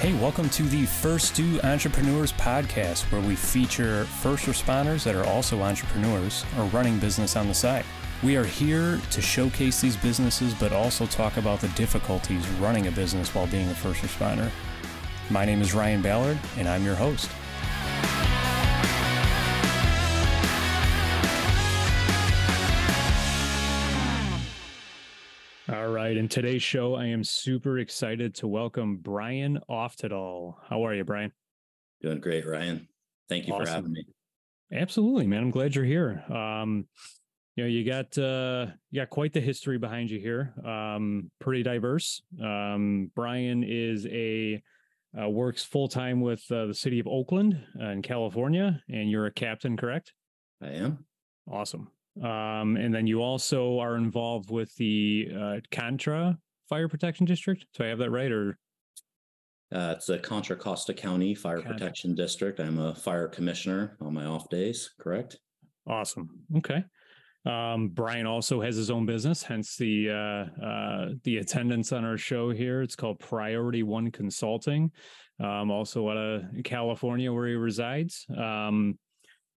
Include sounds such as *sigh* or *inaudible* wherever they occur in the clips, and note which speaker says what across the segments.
Speaker 1: Hey, welcome to the First Due Entrepreneurs podcast, where we feature first responders that are also entrepreneurs or running business on the side. We are here to showcase these businesses, but also talk about the difficulties running a business while being a first responder. My name is Ryan Ballard, and I'm your host. Right. In today's show, I am super excited to welcome Brian Oftedal. How are you, Brian?
Speaker 2: Doing great, Ryan. Thank you awesome. for having me.
Speaker 1: Absolutely, man. I'm glad you're here. Um, you know, you got uh, you got quite the history behind you here. Um, pretty diverse. Um, Brian is a uh, works full time with uh, the city of Oakland uh, in California, and you're a captain, correct?
Speaker 2: I am.
Speaker 1: Awesome. Um, and then you also are involved with the uh, Contra Fire Protection District. Do I have that right? Or
Speaker 2: uh, it's a Contra Costa County Fire Contra. Protection District. I'm a fire commissioner on my off days. Correct.
Speaker 1: Awesome. Okay. Um, Brian also has his own business, hence the uh, uh, the attendance on our show here. It's called Priority One Consulting. Um, also out of California, where he resides. Um,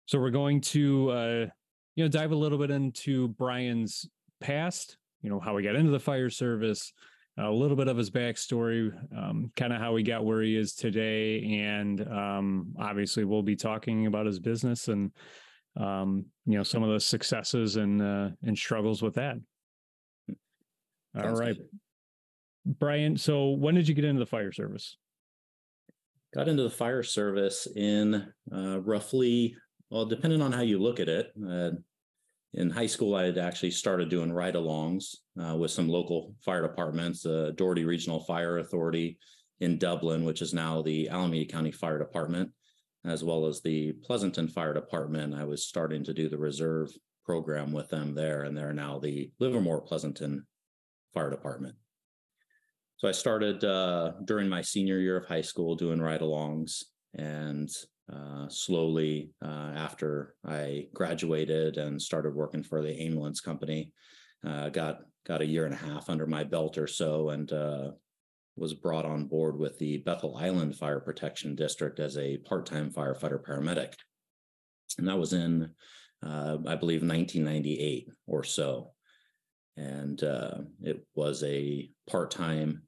Speaker 1: so we're going to uh, you know, dive a little bit into Brian's past, you know, how he got into the fire service, a little bit of his backstory, um, kind of how he got where he is today. And um, obviously, we'll be talking about his business and, um, you know, some of the successes and, uh, and struggles with that. All Sounds right, good. Brian. So, when did you get into the fire service?
Speaker 2: Got into the fire service in uh, roughly well, depending on how you look at it, uh, in high school, I had actually started doing ride alongs uh, with some local fire departments, the uh, Dougherty Regional Fire Authority in Dublin, which is now the Alameda County Fire Department, as well as the Pleasanton Fire Department. I was starting to do the reserve program with them there, and they're now the Livermore Pleasanton Fire Department. So I started uh, during my senior year of high school doing ride alongs and uh, slowly uh, after I graduated and started working for the ambulance company. Uh, got got a year and a half under my belt or so, and uh, was brought on board with the Bethel Island Fire Protection District as a part-time firefighter paramedic, and that was in, uh, I believe, 1998 or so, and it was a part-time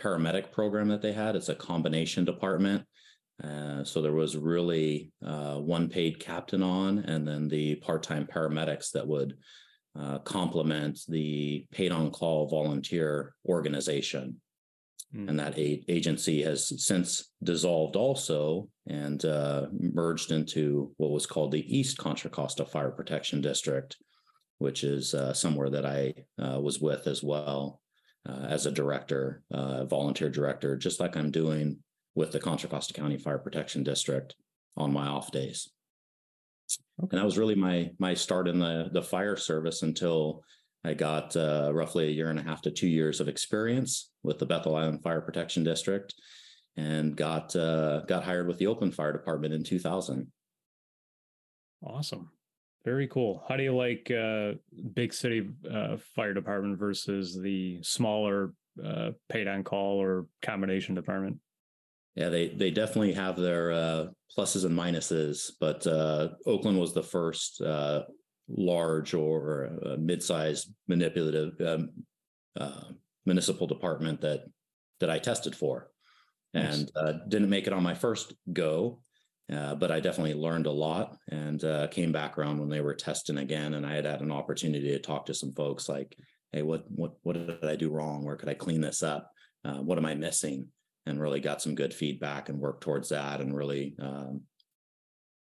Speaker 2: paramedic program that they had. It's a combination department uh, so there was really uh, one paid captain on, and then the part-time paramedics that would uh, complement the paid on call volunteer organization. Mm. And that a- agency has since dissolved also and uh, merged into what was called the East Contra Costa Fire Protection District, which is uh, somewhere that I was with as well as a director, volunteer director, just like I'm doing with the Contra Costa County Fire Protection District on my off days. Okay. And that was really my my start in the the fire service until I got uh, roughly a year and a half to two years of experience with the Bethel Island Fire Protection District, and got uh, got hired with the Oakland Fire Department in 2000.
Speaker 1: Awesome, very cool. How do you like uh, big city uh, fire department versus the smaller uh, paid on call or combination department?
Speaker 2: Yeah, they they definitely have their uh, pluses and minuses, but uh, Oakland was the first uh, large or uh, mid-sized manipulative um, uh, municipal department that that I tested for, nice. and uh, didn't make it on my first go, but I definitely learned a lot and came back around when they were testing again, and I had had an opportunity to talk to some folks like, hey, what what what did I do wrong? Where could I clean this up? what am I missing? And really got some good feedback and worked towards that and really um,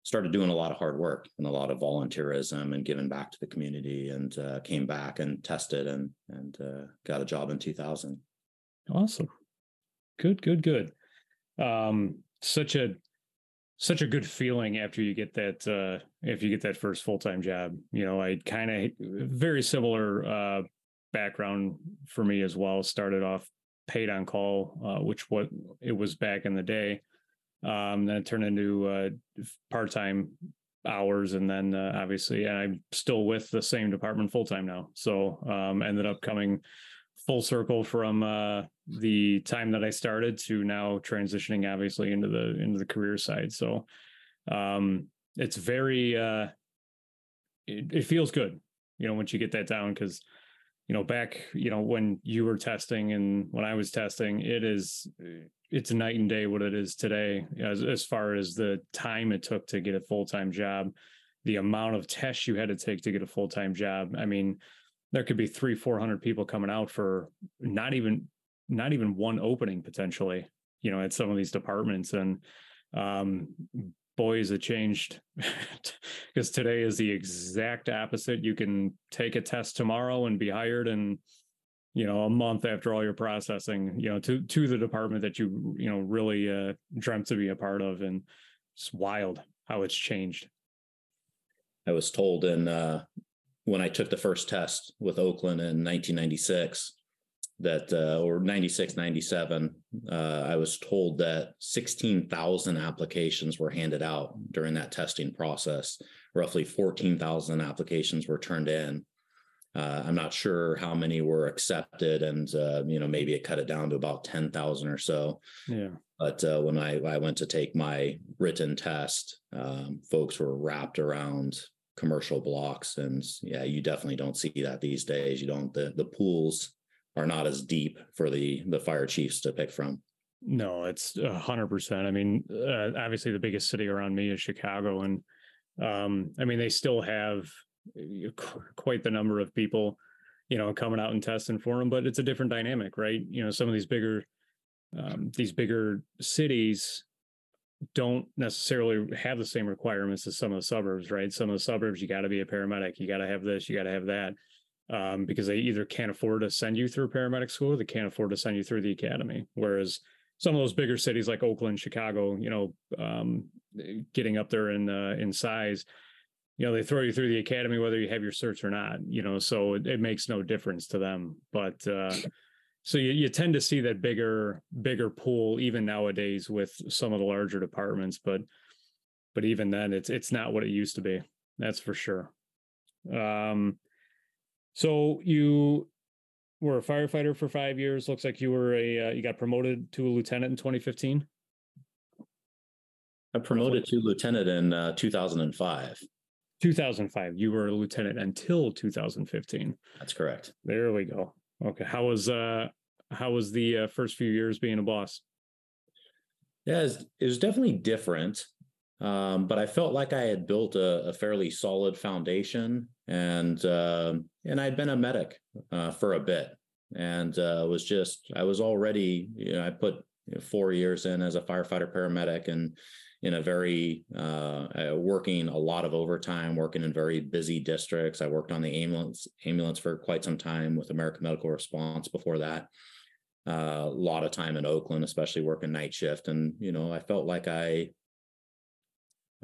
Speaker 2: started doing a lot of hard work and a lot of volunteerism and giving back to the community and uh, came back and tested and and uh, got a job in 2000
Speaker 1: awesome. Good good good. Um, such a such a good feeling after you get that uh if you get that first full-time job. You know i kind of very similar uh background for me as well. Started off paid on call, uh, which what it was back in the day. Um, then it turned into uh, part time hours, and then uh, obviously, and I'm still with the same department full time now. So um, ended up coming full circle from uh, the time that I started to now transitioning obviously into the into the career side. So um it's very uh it, it feels good, you know, once you get that down because you know back you know when you were testing and when I was testing, it is it's night and day what it is today as as far as the time it took to get a full time job, the amount of tests you had to take to get a full time job. I mean, there could be three, four hundred people coming out for not even not even one opening potentially, you know, at some of these departments. And um, boys, it changed *laughs* because today is the exact opposite. You can take a test tomorrow and be hired and you know a month after all your processing you know to to the department that you you know really uh dreamt to be a part of and it's wild how it's changed
Speaker 2: i was told in uh when i took the first test with oakland in 1996 that uh, or 96 97 uh, i was told that 16000 applications were handed out during that testing process. Roughly 14000 applications were turned in. Uh, i'm not sure how many were accepted and uh, you know maybe it cut it down to about 10000 or so.
Speaker 1: Yeah.
Speaker 2: But uh, when I, I went to take my written test um, folks were wrapped around commercial blocks and yeah you definitely don't see that these days. You don't the, the pools are not as deep for the the fire chiefs to pick from.
Speaker 1: No, it's hundred percent. I mean, uh, obviously the biggest city around me is Chicago, and um, I mean they still have uh, quite the number of people, you know, coming out and testing for them. But it's a different dynamic, right? You know, some of these bigger um, these bigger cities don't necessarily have the same requirements as some of the suburbs, right? Some of the suburbs, you got to be a paramedic, you got to have this, you got to have that um, because they either can't afford to send you through paramedic school or they can't afford to send you through the academy. Whereas some of those bigger cities like Oakland, Chicago, you know, um, getting up there in uh, in size, you know, they throw you through the academy whether you have your certs or not. You know, so it, it makes no difference to them. But uh, so you, you tend to see that bigger bigger pool even nowadays with some of the larger departments. But but even then, it's it's not what it used to be. That's for sure. Um, so you were a firefighter for five years. Looks like you were a uh, you got promoted to a lieutenant in 2015.
Speaker 2: I promoted to lieutenant in uh, 2005.
Speaker 1: 2005. You were a lieutenant until 2015.
Speaker 2: That's correct.
Speaker 1: There we go. Okay. How was uh how was the uh, first few years being a boss?
Speaker 2: Yeah, it was, it was definitely different. Um, but I felt like I had built a, a fairly solid foundation, and uh, and I'd been a medic uh, for a bit, and uh, was just I was already you know I put four years in as a firefighter paramedic, and in a very uh, working a lot of overtime, working in very busy districts. I worked on the ambulance ambulance for quite some time with American Medical Response before that. Uh, a lot of time in Oakland, especially working night shift, and you know I felt like I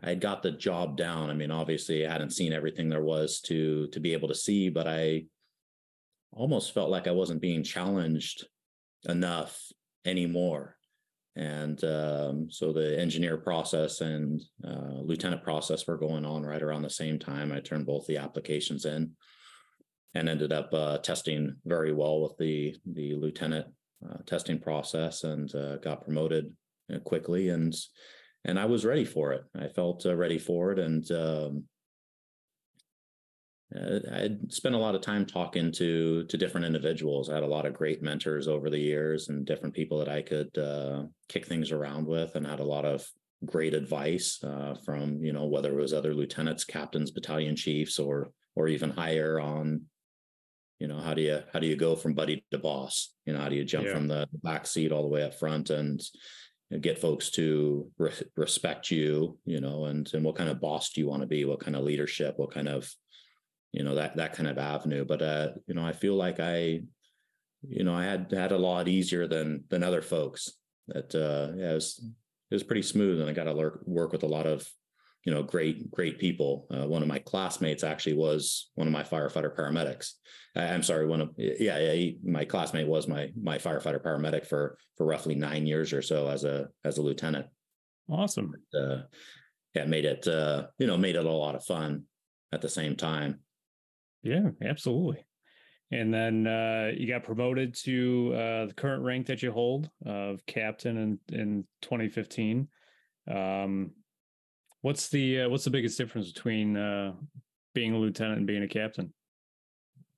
Speaker 2: I had got the job down. I mean, obviously, I hadn't seen everything there was to to be able to see, but I almost felt like I wasn't being challenged enough anymore. And um, so the engineer process and uh, lieutenant process were going on right around the same time. I turned both the applications in and ended up uh, testing very well with the the lieutenant uh, testing process and uh, got promoted uh, quickly and and I was ready for it. I felt uh, ready for it, and um, uh, I'd spent a lot of time talking to to different individuals. I had a lot of great mentors over the years, and different people that I could uh, kick things around with, and had a lot of great advice uh, from you know whether it was other lieutenants, captains, battalion chiefs, or or even higher on you know how do you how do you go from buddy to boss you know how do you jump yeah. from the back seat all the way up front and get folks to re- respect you you know and and what kind of boss do you want to be? What kind of leadership? What kind of you know that that kind of avenue? But uh you know i feel like i you know i had had a lot easier than than other folks that uh yeah it was it was pretty smooth and i got to work with a lot of you know great great people. Uh, one of my classmates actually was one of my firefighter paramedics. I'm sorry one of yeah, yeah he, my classmate was my my firefighter paramedic for for roughly nine years or so as a as a lieutenant.
Speaker 1: Awesome.
Speaker 2: Uh, yeah made it uh you know made it a lot of fun at the same time.
Speaker 1: Yeah absolutely. And then uh, you got promoted to uh, the current rank that you hold of captain in in 2015. Um, what's the uh, what's the biggest difference between uh, being a lieutenant and being a captain?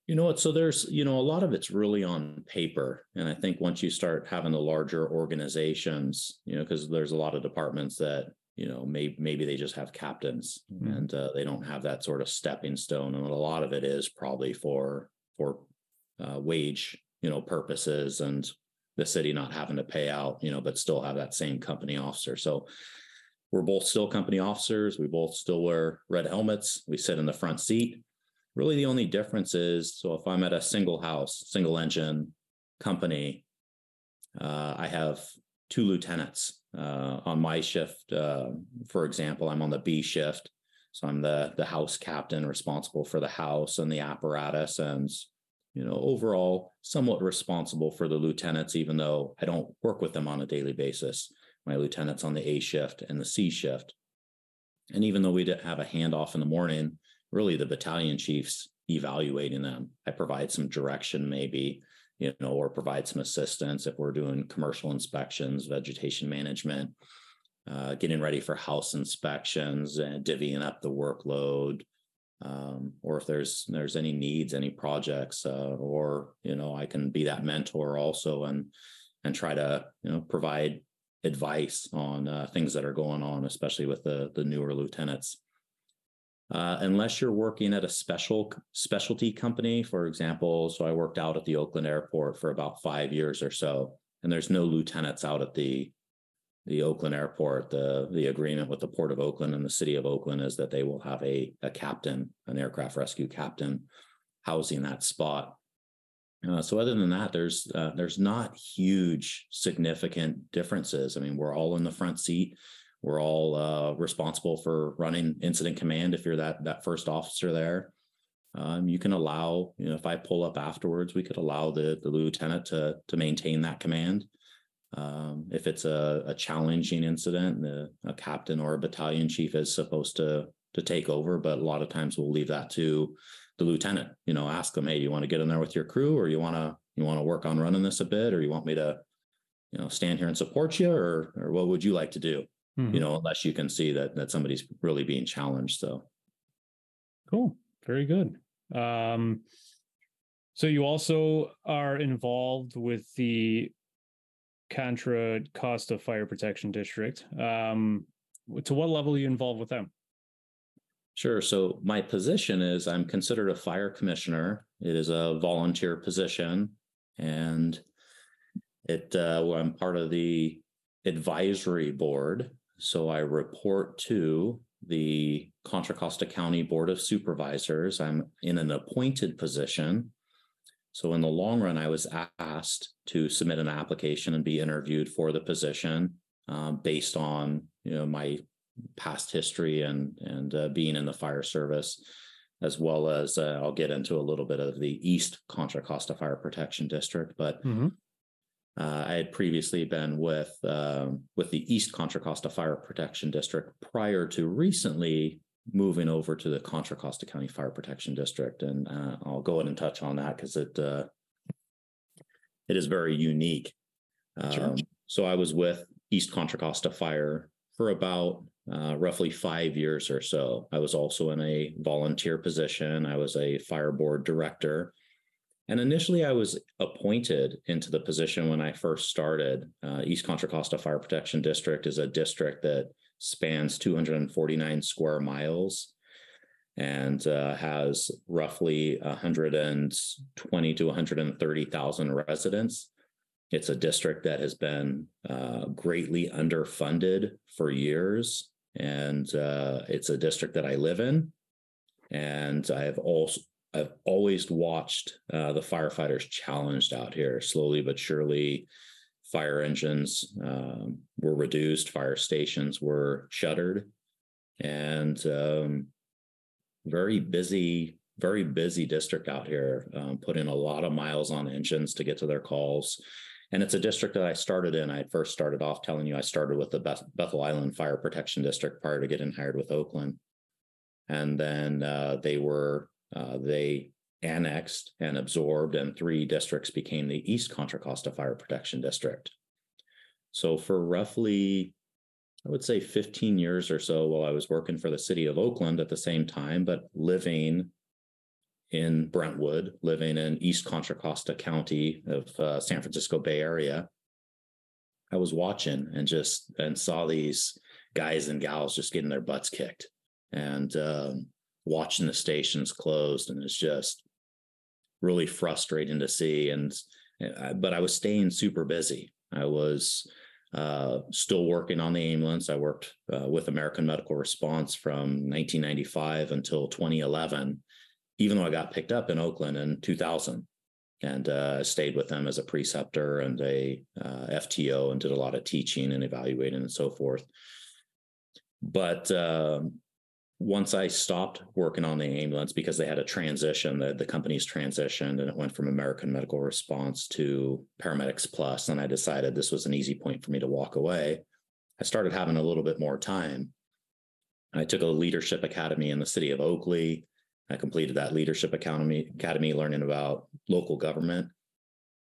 Speaker 2: You know what? So there's, you know, a lot of it's really on paper. And I think once you start having the larger organizations, you know, because there's a lot of departments that, you know, maybe maybe they just have captains mm-hmm. and uh, they don't have that sort of stepping stone. And a lot of it is probably for for uh, wage, you know, purposes and the city not having to pay out, you know, but still have that same company officer. So we're both still company officers. We both still wear red helmets. We sit in the front seat. Really, the only difference is so if I'm at a single house, single engine company, uh, I have two lieutenants uh, on my shift. Uh, for example, I'm on the B shift. So I'm the the house captain responsible for the house and the apparatus and you know overall somewhat responsible for the lieutenants even though I don't work with them on a daily basis. My lieutenants on the A shift and the C shift. And even though we didn't have a handoff in the morning, really the battalion chiefs evaluating them. I provide some direction maybe, you know, or provide some assistance if we're doing commercial inspections, vegetation management, uh, getting ready for house inspections and divvying up the workload. Um, or if there's there's any needs, any projects, uh, or you know, I can be that mentor also and and try to you know provide advice on uh, things that are going on, especially with the the newer lieutenants. Uh, unless you're working at a special specialty company, for example. So I worked out at the Oakland airport for about five years or so, and there's no lieutenants out at the the Oakland airport. The the agreement with the Port of Oakland and the City of Oakland is that they will have a a captain, an aircraft rescue captain, housing that spot. Uh, so other than that, there's uh, there's not huge significant differences. I mean, we're all in the front seat we're all uh, responsible for running incident command. If you're that that first officer there, um, you can allow. You know, if I pull up afterwards, we could allow the the lieutenant to to maintain that command. Um, if it's a, a challenging incident, the, a captain or a battalion chief is supposed to to take over, but a lot of times we'll leave that to the lieutenant. You know, ask them, hey, you want to get in there with your crew, or you want to you want to work on running this a bit, or you want me to, you know, stand here and support you, or or what would you like to do? mm-hmm. you know, unless you can see that that somebody's really being challenged. So
Speaker 1: cool. Very good. Um, so you also are involved with the Contra Costa Fire Protection District. Um, to what level are you involved with them?
Speaker 2: Sure. So my position is I'm considered a fire commissioner. It is a volunteer position, and it uh, I'm part of the advisory board so I report to the Contra Costa County Board of Supervisors. I'm in an appointed position. So in the long run, I was asked to submit an application and be interviewed for the position um, based on you know my past history and and uh, being in the fire service, as well as uh, I'll get into a little bit of the East Contra Costa Fire Protection District. But mm-hmm. Uh, I had previously been with um, with the East Contra Costa Fire Protection District prior to recently moving over to the Contra Costa County Fire Protection District, and uh, I'll go ahead and touch on that because it uh, it is very unique. Um, sure. So I was with East Contra Costa Fire for about uh, roughly five years or so. I was also in a volunteer position. I was a fire board director and initially, I was appointed into the position when I first started. Uh, East Contra Costa Fire Protection District is a district that spans 249 square miles and uh, has roughly 120 to 130,000 residents. It's a district that has been uh, greatly underfunded for years, and uh, it's a district that I live in. And I have also I've always watched uh, the firefighters challenged out here slowly but surely. Fire engines um, were reduced, fire stations were shuttered, and um, very busy, very busy district out here. Um, put in a lot of miles on engines to get to their calls. And it's a district that I started in. I first started off telling you I started with the Beth- Bethel Island Fire Protection District prior to getting hired with Oakland. And then uh, they were uh, they annexed and absorbed, and three districts became the East Contra Costa Fire Protection District. So, for roughly, I would say 15 years or so, while I was working for the city of Oakland at the same time, but living in Brentwood, living in East Contra Costa County of uh, San Francisco Bay Area, I was watching and just and saw these guys and gals just getting their butts kicked and um, watching the stations closed, and it's just really frustrating to see. And uh, but I was staying super busy. I was uh, still working on the ambulance. I worked uh, with American Medical Response from 1995 until 2011 even though I got picked up in Oakland in 2000 and uh, stayed with them as a preceptor and a uh, FTO and did a lot of teaching and evaluating and so forth. But uh, once I stopped working on the ambulance because they had a transition, the, the company's transitioned and it went from American Medical Response to Paramedics Plus, and I decided this was an easy point for me to walk away. I started having a little bit more time. I took a leadership academy in the city of Oakley. I completed that leadership academy, academy learning about local government.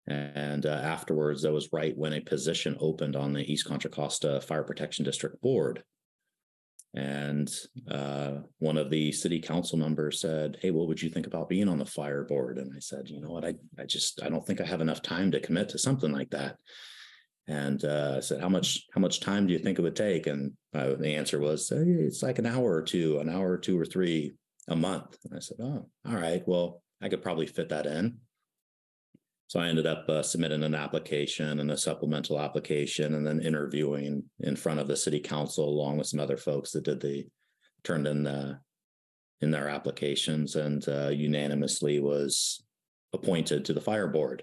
Speaker 2: And uh, afterwards, that was right when a position opened on the East Contra Costa Fire Protection District Board. And uh, one of the city council members said, Hey, what would you think about being on the fire board? And I said, You know what? I, I just, I don't think I have enough time to commit to something like that. And uh, I said, How much, how much time do you think it would take? And uh, the answer was, hey, It's like an hour or two, an hour or two or three a month. And I said, oh, all right, well, I could probably fit that in. So I ended up uh, submitting an application and a supplemental application and then interviewing in front of the city council along with some other folks that did the turned in the in their applications and uh, unanimously was appointed to the fire board.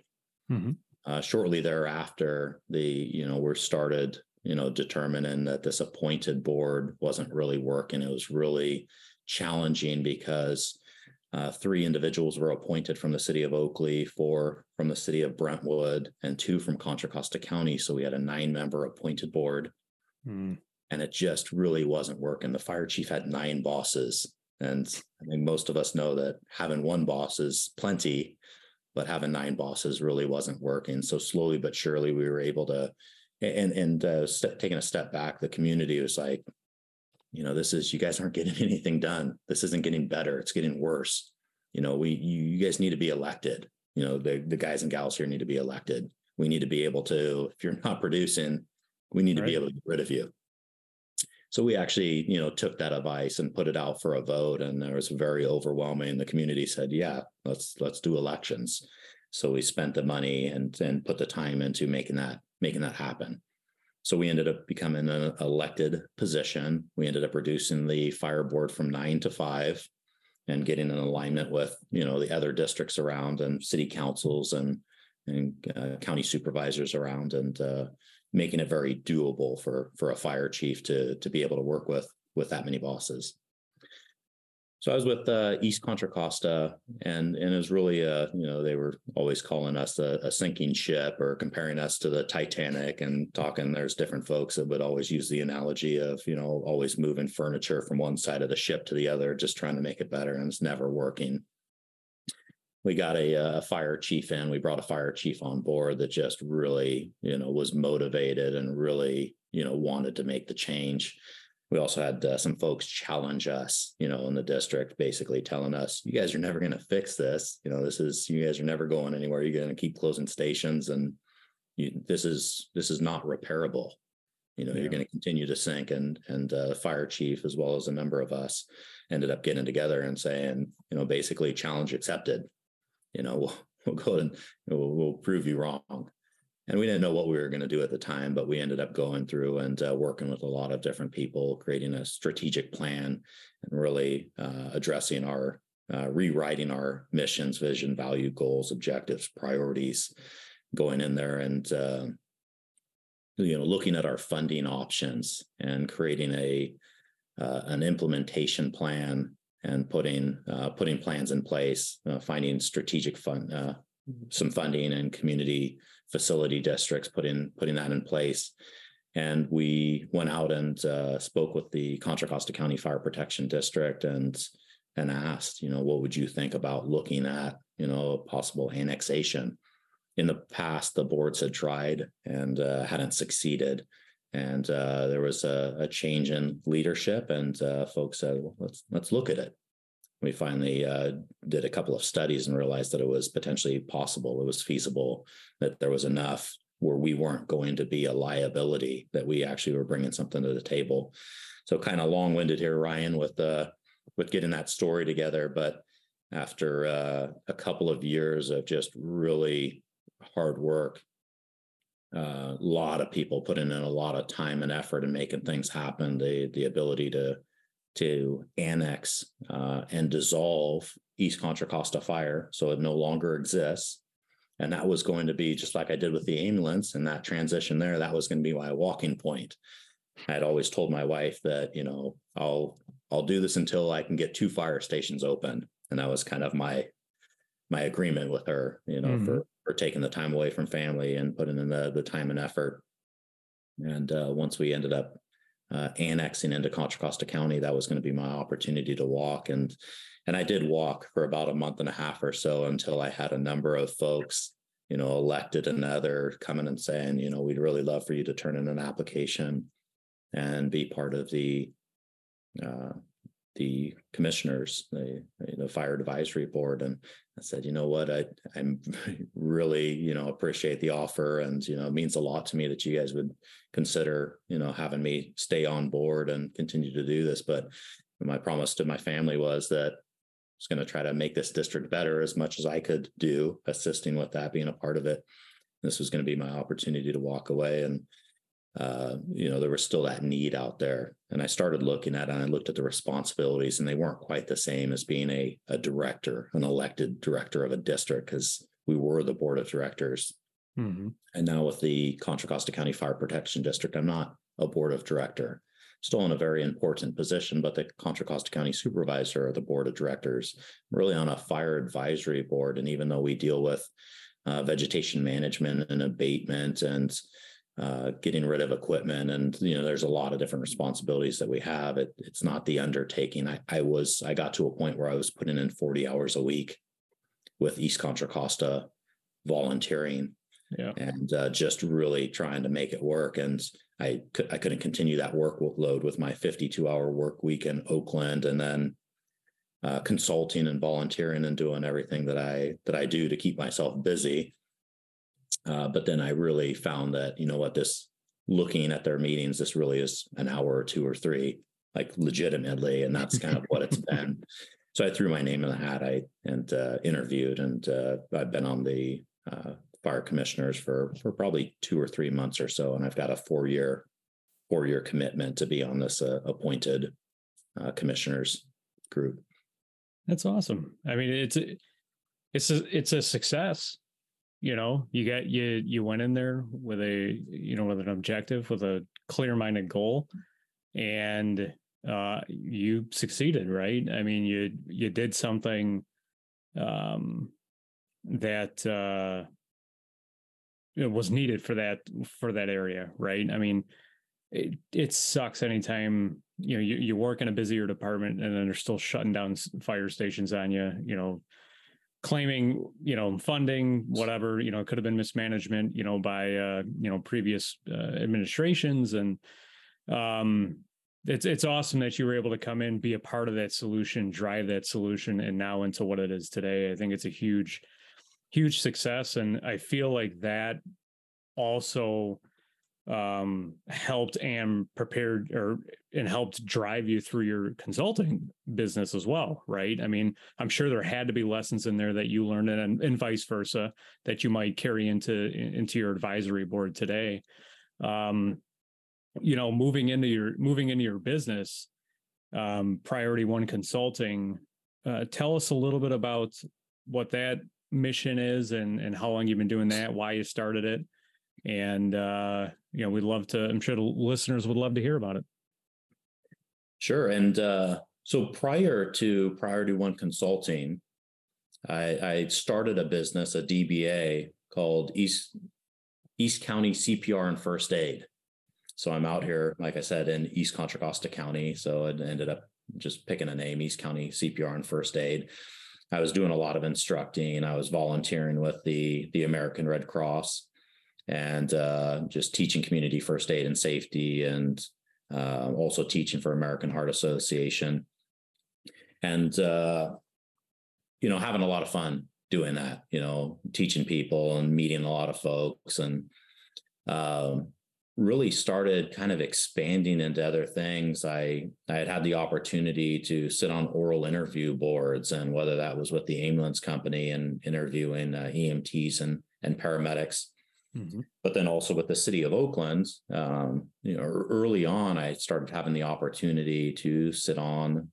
Speaker 2: Mm-hmm. Uh, shortly thereafter, the you know we're started you know determining that this appointed board wasn't really working. It was really challenging because uh, three individuals were appointed from the city of Oakley, four from the city of Brentwood, and two from Contra Costa County. So we had a nine member appointed board. Mm. And it just really wasn't working. The fire chief had nine bosses. And I think most of us know that having one boss is plenty, but having nine bosses really wasn't working. So slowly but surely, we were able to, and and uh, st- taking a step back, the community was like, you know this is you guys aren't getting *laughs* anything done. This isn't getting better. It's getting worse. You know we you, you guys need to be elected. You know the, the guys and gals here need to be elected. We need to be able to if you're *laughs* not producing we need right. to be able to get rid of you. So we actually you know took that advice and put it out for a vote and there was very overwhelming. The community said yeah let's let's do elections. So we spent the money and and put the time into making that making that happen so we ended up becoming an elected position. We ended up reducing the fire board from nine to five and getting an alignment with, you know, the other districts around and city councils and, and uh, county supervisors around and uh, making it very doable for, for a fire chief to, to be able to work with, with that many bosses. So I was with uh, East Contra Costa, and and it was really a you know they were always calling us a, a, sinking ship or comparing us to the Titanic and talking. There's different folks that would always use the analogy of you know always moving furniture from one side of the ship to the other, just trying to make it better, and it's never working. We got a, a fire chief in. We brought a fire chief on board that just really you know was motivated and really you know wanted to make the change we also had uh, some folks challenge us, you know, in the district, basically telling us, "You guys are never going to fix this. You know, this is you guys are never going anywhere. You're going to keep closing stations, and you, this is this is not repairable. You know, yeah. you're going to continue to sink." And and uh, fire chief, as well as a number of us, ended up getting together and saying, you know, basically challenge accepted. You know, we'll we'll go and we'll, we'll prove you wrong and we didn't know what we were going to do at the time but we ended up going through and uh, working with a lot of different people creating a strategic plan and really uh, addressing our uh, rewriting our missions vision value goals objectives priorities going in there and uh, you know looking at our funding options and creating a uh, an implementation plan and putting uh, putting plans in place finding strategic fund some funding and community facility districts, putting putting that in place. And we went out and uh, spoke with the Contra Costa County Fire Protection District and and asked, you know, what would you think about looking at you know, a possible annexation. In the past, the boards had tried and uh, hadn't succeeded. And uh, there was a, a, change in leadership, and uh, folks said, well, let's let's look at it. We finally uh, did a couple of studies and realized that it was potentially possible, it was feasible, that there was enough where we weren't going to be a liability, that we actually were bringing something to the table. So, kind of long-winded here, Ryan, with the with getting that story together, but after uh, a couple of years of just really hard work a uh, lot of people putting in a lot of time and effort and making things happen. The the ability to to annex uh, and dissolve East Contra Costa Fire, so it no longer exists. And that was going to be just like I did with the ambulance and that transition there. That was going to be my walking point. I had always told my wife that you know I'll I'll do this until I can get two fire stations open, and that was kind of my my agreement with her. You know, mm-hmm. for for taking the time away from family and putting in the the time and effort. And uh, once we ended up uh, annexing into Contra Costa County, that was going to be my opportunity to walk. And and I did walk for about a month and a half or so until I had a number of folks, you know, elected another coming and saying, you know, we'd really love for you to turn in an application and be part of the uh, the commissioners, the, the fire advisory board, and I said, you know what, I I'm *laughs* really you know appreciate the offer, and you know it means a lot to me that you guys would consider you know having me stay on board and continue to do this. But my promise to my family was that I was going to try to make this district better as much as I could do, assisting with that, being a part of it. This was going to be my opportunity to walk away and uh, you know, there was still that need out there. And I started looking at it and I looked at the responsibilities, and they weren't quite the same as being a, a director, an elected director of a district, because we were the board of directors. Mm-hmm. And now with the Contra Costa County Fire Protection District, I'm not a board of director. Still in a very important position, but the Contra Costa County Supervisor of the board of directors, I'm really on a fire advisory board. And even though we deal with uh, vegetation management and abatement and uh, getting rid of equipment and you know there's a lot of different responsibilities that we have. It, it's not the undertaking. I, I was i got to a point where i was putting in 40 hours a week with east contra costa volunteering yeah. and uh, just really trying to make it work. And i could i couldn't continue that workload with my 52 hour work week in oakland and then uh, consulting and volunteering and doing everything that i that i do to keep myself busy uh, but then I really found that, you know what, this looking at their meetings, this really is an hour or two or three, like legitimately. And that's kind of what it's *laughs* been. So I threw my name in the hat. I and uh, interviewed, and uh, I've been on the uh, fire commissioners for for probably two or three months or so, and I've got a four year four year commitment to be on this uh, appointed uh, commissioners group.
Speaker 1: That's awesome. I mean, it's it's a, it's a success you know you got you you went in there with a you know with an objective with a clear minded goal and uh you succeeded right? I mean you you did something um that uh was needed for that for that area right? I mean it, it sucks anytime you know you, you work in a busier department and then they're still shutting down fire stations on you you know claiming you know funding whatever you know it could have been mismanagement you know by uh you know previous uh, administrations. And um it's it's awesome that you were able to come in be a part of that solution drive that solution and now into what it is today. I think it's a huge huge success. And i feel like that also um, helped and prepared or and helped drive you through your consulting business as well, right? I mean, I'm sure there had to be lessons in there that you learned and, and vice versa that you might carry into into your advisory board today. Um, you know, moving into your moving into your business, um, Priority One Consulting. Uh, tell us a little bit about what that mission is and and how long you've been doing that, why you started it, and uh, you know we'd love to i'm sure the listeners would love to hear about it.
Speaker 2: Sure and uh, so prior to priority one consulting I, I started a business a dba called east east county cpr and first aid. So i'm out here like i said in east contra costa county so I ended up just picking a name east county cpr and first aid. I was doing a lot of instructing. I was volunteering with the the American Red Cross and uh, just teaching community first aid and safety, and uh, also teaching for American Heart Association, and uh, you know having a lot of fun doing that. You know, teaching people and meeting a lot of folks, and um, really started kind of expanding into other things. I I had had the opportunity to sit on oral interview boards, and whether that was with the ambulance company and interviewing uh, EMTs and and paramedics, mm-hmm. but then also with the city of Oakland. Um, you know, early on, I started having the opportunity to sit on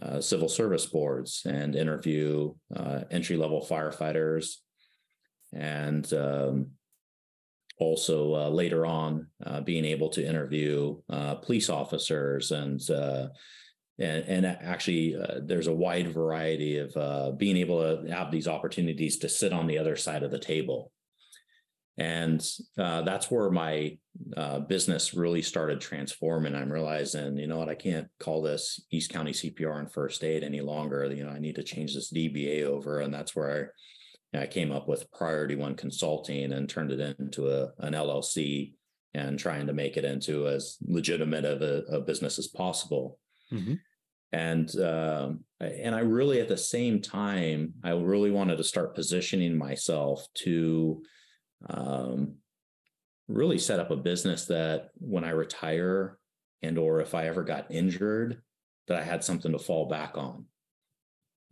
Speaker 2: uh, civil service boards and interview uh, entry level firefighters and um, also uh, later on uh, being able to interview uh, police officers and uh, and, and actually uh, there's a wide variety of uh, being able to have these opportunities to sit on the other side of the table and that's where my business really started transforming i'm realizing you know what i can't call this east county cpr and first aid any longer you know i need to change this dba over and that's where I, I came up with Priority One Consulting and turned it into a, an LLC and trying to make it into as legitimate of a, a business as possible. Mm-hmm. And um, and I really at the same time I really wanted to start positioning myself to um, really set up a business that when I retire and or if I ever got injured that I had something to fall back on.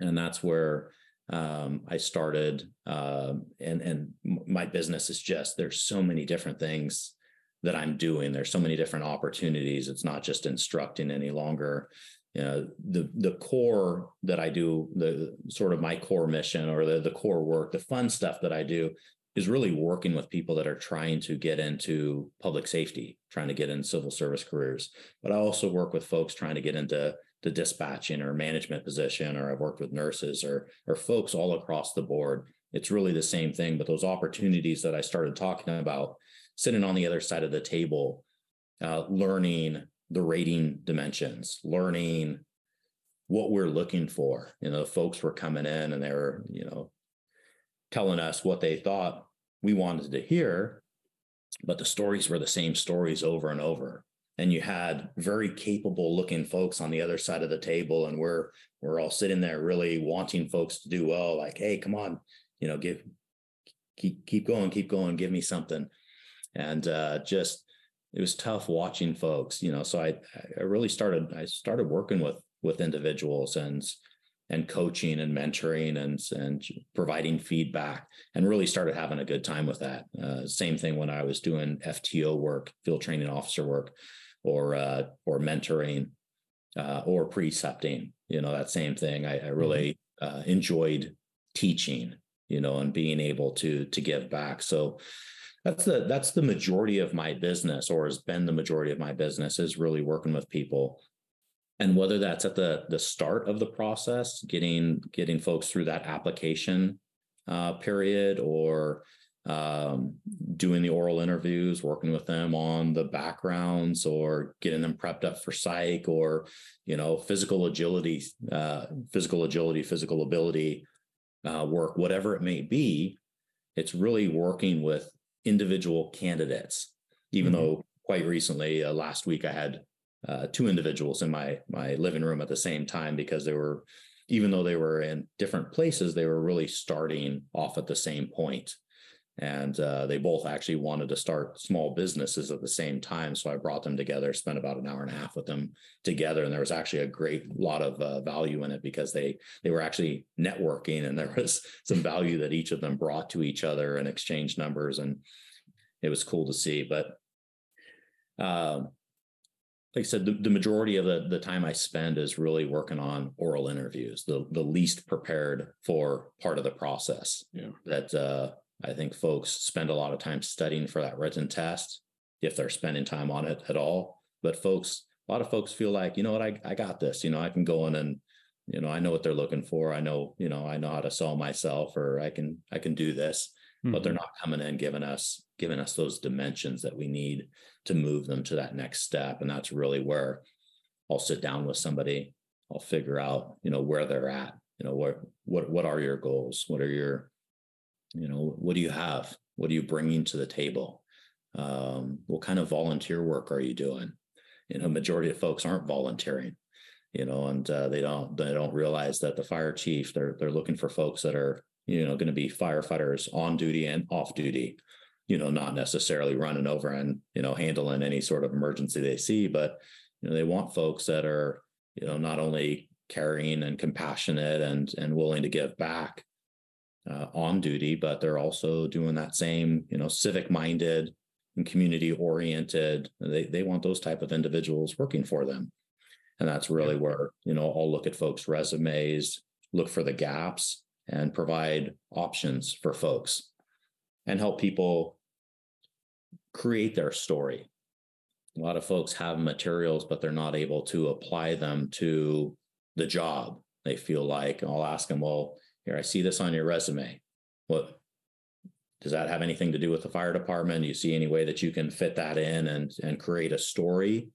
Speaker 2: And that's where um, I started, uh, and and my business is just there's so many different things that I'm doing. There's so many different opportunities. It's not just instructing any longer. You know, the the core that I do, the sort of my core mission or the the core work, the fun stuff that I do is really working with people that are trying to get into public safety, trying to get in civil service careers. But I also work with folks trying to get into the dispatching or management position, or I've worked with nurses or or folks all across the board. It's really the same thing, but those opportunities that I started talking about, sitting on the other side of the table, uh, learning the rating dimensions, learning what we're looking for. You know, folks were coming in and they were, you know, telling us what they thought we wanted to hear, but the stories were the same stories over and over. And you had very capable looking folks on the other side of the table and we're we're all sitting there really wanting folks to do well like hey come on you know give keep keep going keep going give me something. And uh, just it was tough watching folks you know so i i really started i started working with with individuals and and coaching and mentoring and and providing feedback and really started having a good time with that uh, same thing when i was doing fto work field training officer work or uh, or mentoring uh, or precepting. You know that same thing. I, I mm-hmm. really uh, enjoyed teaching. You know, and being able to to give back. So that's the that's the majority of my business, or has been the majority of my business, is really working with people. And whether that's at the the start of the process, getting getting folks through that application uh, period, or um, doing the oral interviews, working with them on the backgrounds or getting them prepped up for psych or, you know, physical agility, uh, physical agility, physical ability uh, work, whatever it may be. It's really working with individual candidates, even mm-hmm. though quite recently, uh, last week, I had uh, two individuals in my my living room at the same time because they were even though they were in different places they were really starting off at the same point. And uh, they both actually wanted to start small businesses at the same time so i brought them together spent about an hour and a half with them together and there was actually a great lot of uh, value in it because they they were actually networking and there was *laughs* some value that each of them brought to each other and exchanged numbers and it was cool to see but um, like I said, the, the majority of the, the time I spend is really working on oral interviews, the, the least prepared for part of the process yeah. that uh, I think folks spend a lot of time studying for that written test if they're spending time on it at all. But folks, a lot of folks feel like, you know what, I, I got this, you know, I can go in and, you know, I know what they're looking for. I know, you know, I know how to sell myself or I can, I can do this, mm-hmm. but they're mm-hmm. not coming in giving us, giving us those dimensions that we need to move them to that next step. And that's really where I'll sit down with somebody. I'll figure out, you know, where they're at you know what what what are your goals? What are your you know what do you have? What are you bringing to the table? Um, what kind of volunteer work are you doing? You know majority of folks aren't volunteering you know and uh, they don't they don't realize that the fire chief they're they're looking for folks that are you know going to be firefighters on duty and off duty you know not necessarily running over and you know handling any sort of emergency they see but you know they want folks that are you know not only caring and compassionate and and willing to give back uh, on duty but they're also doing that same you know civic minded and community oriented they, they want those type of individuals working for them and that's really yeah. where you know i'll look at folks resumes look for the gaps and provide options for folks and help people create their story a lot of folks have materials but they're not able to apply them to the job. They feel like I'll ask them, well, here, I see this on your resume. What does that have anything to do with the fire department? Do you see any way that you can fit that in and and create a story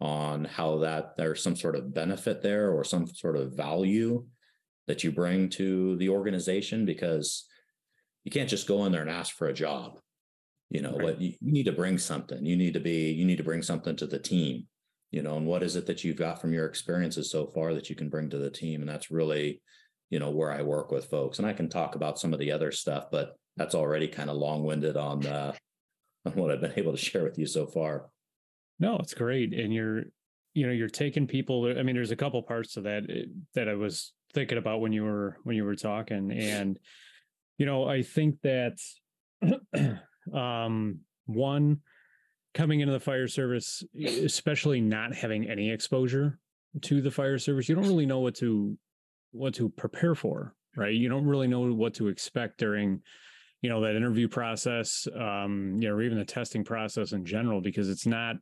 Speaker 2: on how that there's some sort of benefit there or some sort of value that you bring to the organization? Because you can't just go in there and ask for a job. You know right. what you, you need to bring something. You need to be you need to bring something to the team you know and what is it that you've got from your experiences so far that you can bring to the team? And that's really you know where i work with folks. And i can talk about some of the other stuff but that's already kind of long-winded on uh *laughs* on what i've been able to share with you so far.
Speaker 1: No it's great. And you're you know you're taking people i mean there's a couple parts to that eh, that i was thinking about when you were when you were talking. And you know i think that *clears throat* um one coming into the fire service, especially not having any exposure to the fire service, you don't really know what to what to prepare for, right? You don't really know what to expect during, you know, that interview process, um, you know, or even the testing process in general, because it's not,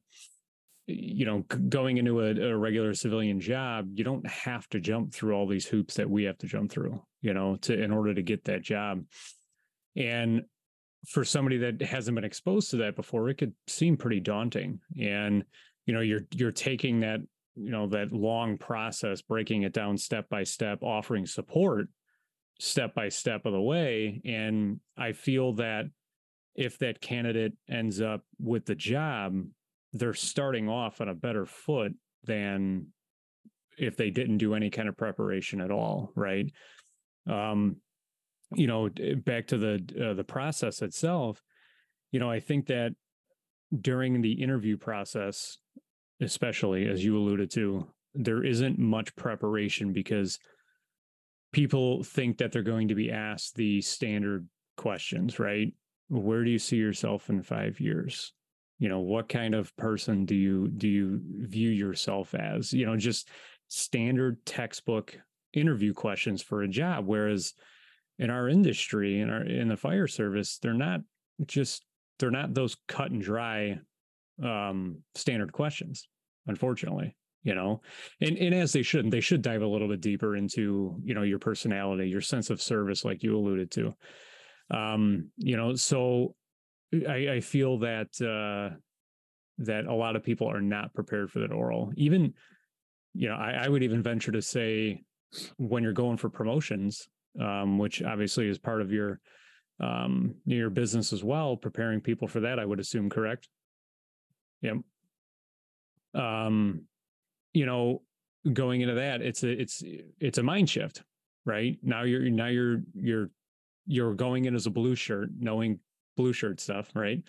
Speaker 1: you know, going into a, a regular civilian job, you don't have to jump through all these hoops that we have to jump through, you know, to in order to get that job. And for somebody that hasn't been exposed to that before, it could seem pretty daunting. And you know, you're you're taking that you know that long process, breaking it down step by step, offering support step by step of the way. And I feel that if that candidate ends up with the job, they're starting off on a better foot than if they didn't do any kind of preparation at all, right? Um, you know back to the uh, the process itself you know i think that during the interview process especially as you alluded to there isn't much preparation because people think that they're going to be asked the standard questions right? Where do you see yourself in 5 years? You know what kind of person do you do you view yourself as? You know just standard textbook interview questions for a job whereas in our industry in our in the fire service they're not just they're not those cut and dry um standard questions unfortunately you know? And and as they shouldn't, they should dive a little bit deeper into you know your personality your sense of service like you alluded to. Um you know so i i feel that uh that a lot of people are not prepared for that oral. Even you know I, I would even venture to say when you're going for promotions um, which obviously is part of your um, your business as well, preparing people for that. I would assume, correct? Yep. Um, you know, going into that, it's a it's it's a mind shift, right? Now you're now you're you're you're going in as a blue shirt, knowing blue shirt stuff, right?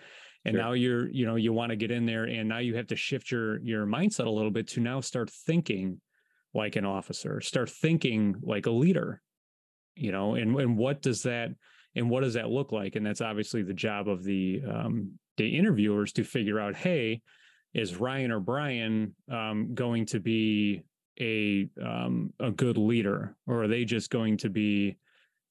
Speaker 1: And sure. now you're you know you want to get in there, and now you have to shift your your mindset a little bit to now start thinking like an officer, start thinking like a leader, you know and and what does that and what does that look like? And that's obviously the job of the um the interviewers to figure out hey is ryan or brian um going to be a um a good leader? Or are they just going to be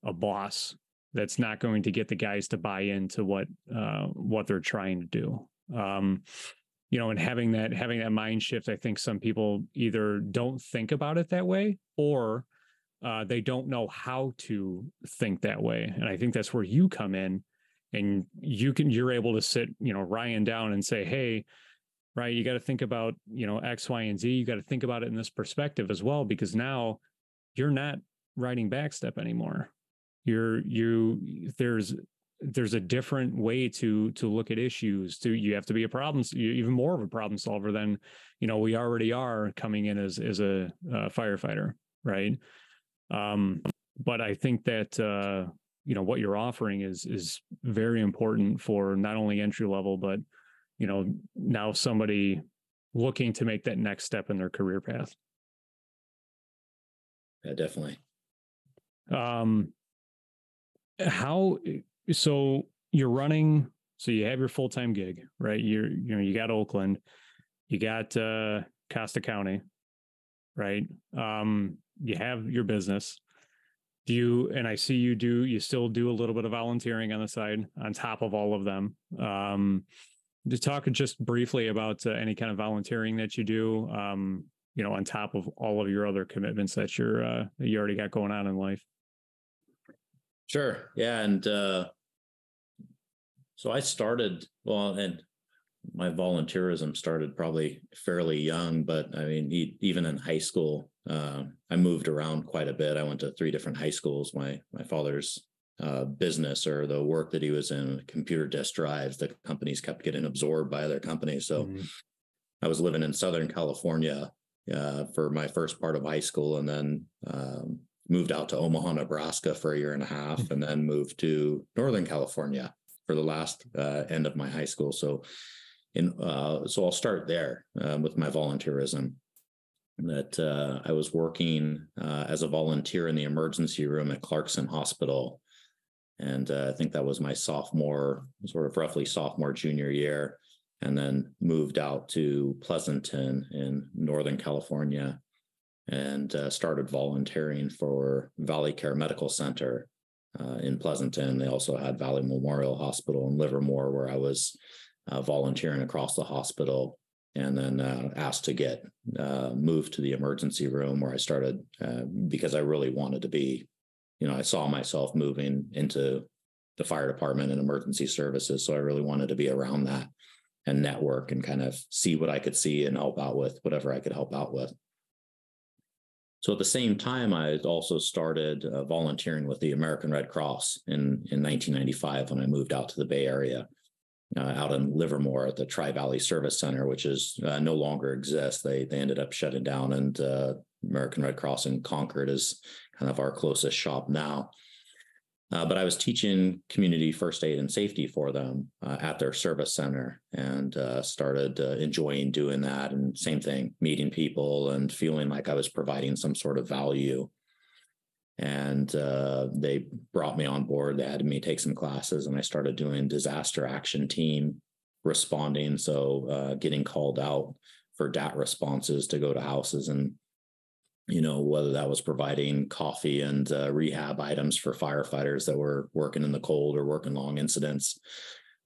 Speaker 1: a boss that's not going to get the guys to buy into what uh what they're trying to do? Um you know and having that having that mind shift i think some people either don't think about it that way or uh, they don't know how to think that way and i think that's where you come in and you can you're able to sit you know ryan down and say hey right you got to think about you know x y and z you got to think about it in this perspective as well because now you're not riding backstep anymore. You're you there's there's a different way to to look at issues to you have to be a problem even more of a problem solver than you know we already are coming in as as a, a firefighter right um but i think that uh you know what you're offering is is very important for not only entry level but you know now somebody looking to make that next step in their career path.
Speaker 2: Yeah definitely.
Speaker 1: Um how so you're running so you have your full-time gig right? You're you know you got oakland you got uh costa county right? Um you have your business do you and i see you do you still do a little bit of volunteering on the side on top of all of them um to talk just briefly about uh, any kind of volunteering that you do um you know on top of all of your other commitments that you're uh that you already got going on in life
Speaker 2: Sure. Yeah. And uh, so I started, well, and my volunteerism started probably fairly young, but I mean, e- even in high school, uh, I moved around quite a bit. I went to three different high schools. My my father's uh, business or the work that he was in, computer disk drives, the companies kept getting absorbed by other companies. So mm-hmm. I was living in Southern California uh, for my first part of high school, and then um, moved out to Omaha, Nebraska for a year and a half, and then moved to Northern California for the last uh, end of my high school. So, in uh, so I'll start there uh, with my volunteerism. That uh, I was working uh, as a volunteer in the emergency room at Clarkson Hospital, and uh, I think that was my sophomore, sort of roughly sophomore junior year, and then moved out to Pleasanton in Northern California and uh, started volunteering for Valley Care Medical Center in Pleasanton. They also had Valley Memorial Hospital in Livermore, where I was uh, volunteering across the hospital, and then uh, asked to get uh, moved to the emergency room where I started uh, because I really wanted to be. You know, I saw myself moving into the fire department and emergency services, so I really wanted to be around that and network and kind of see what I could see and help out with whatever I could help out with. So at the same time, I also started uh, volunteering with the American Red Cross in, in 1995 when I moved out to the Bay Area, uh, out in Livermore at the Tri Valley Service Center, which is uh, no longer exists. They they ended up shutting down, and uh, American Red Cross in Concord is kind of our closest shop now. Uh, but I was teaching community first aid and safety for them uh, at their service center and uh, started enjoying doing that. And same thing, meeting people and feeling like I was providing some sort of value. And uh, they brought me on board. They had me take some classes, and I started doing disaster action team responding. So uh, getting called out for DAT responses to go to houses and you know, whether that was providing coffee and uh, rehab items for firefighters that were working in the cold or working long incidents,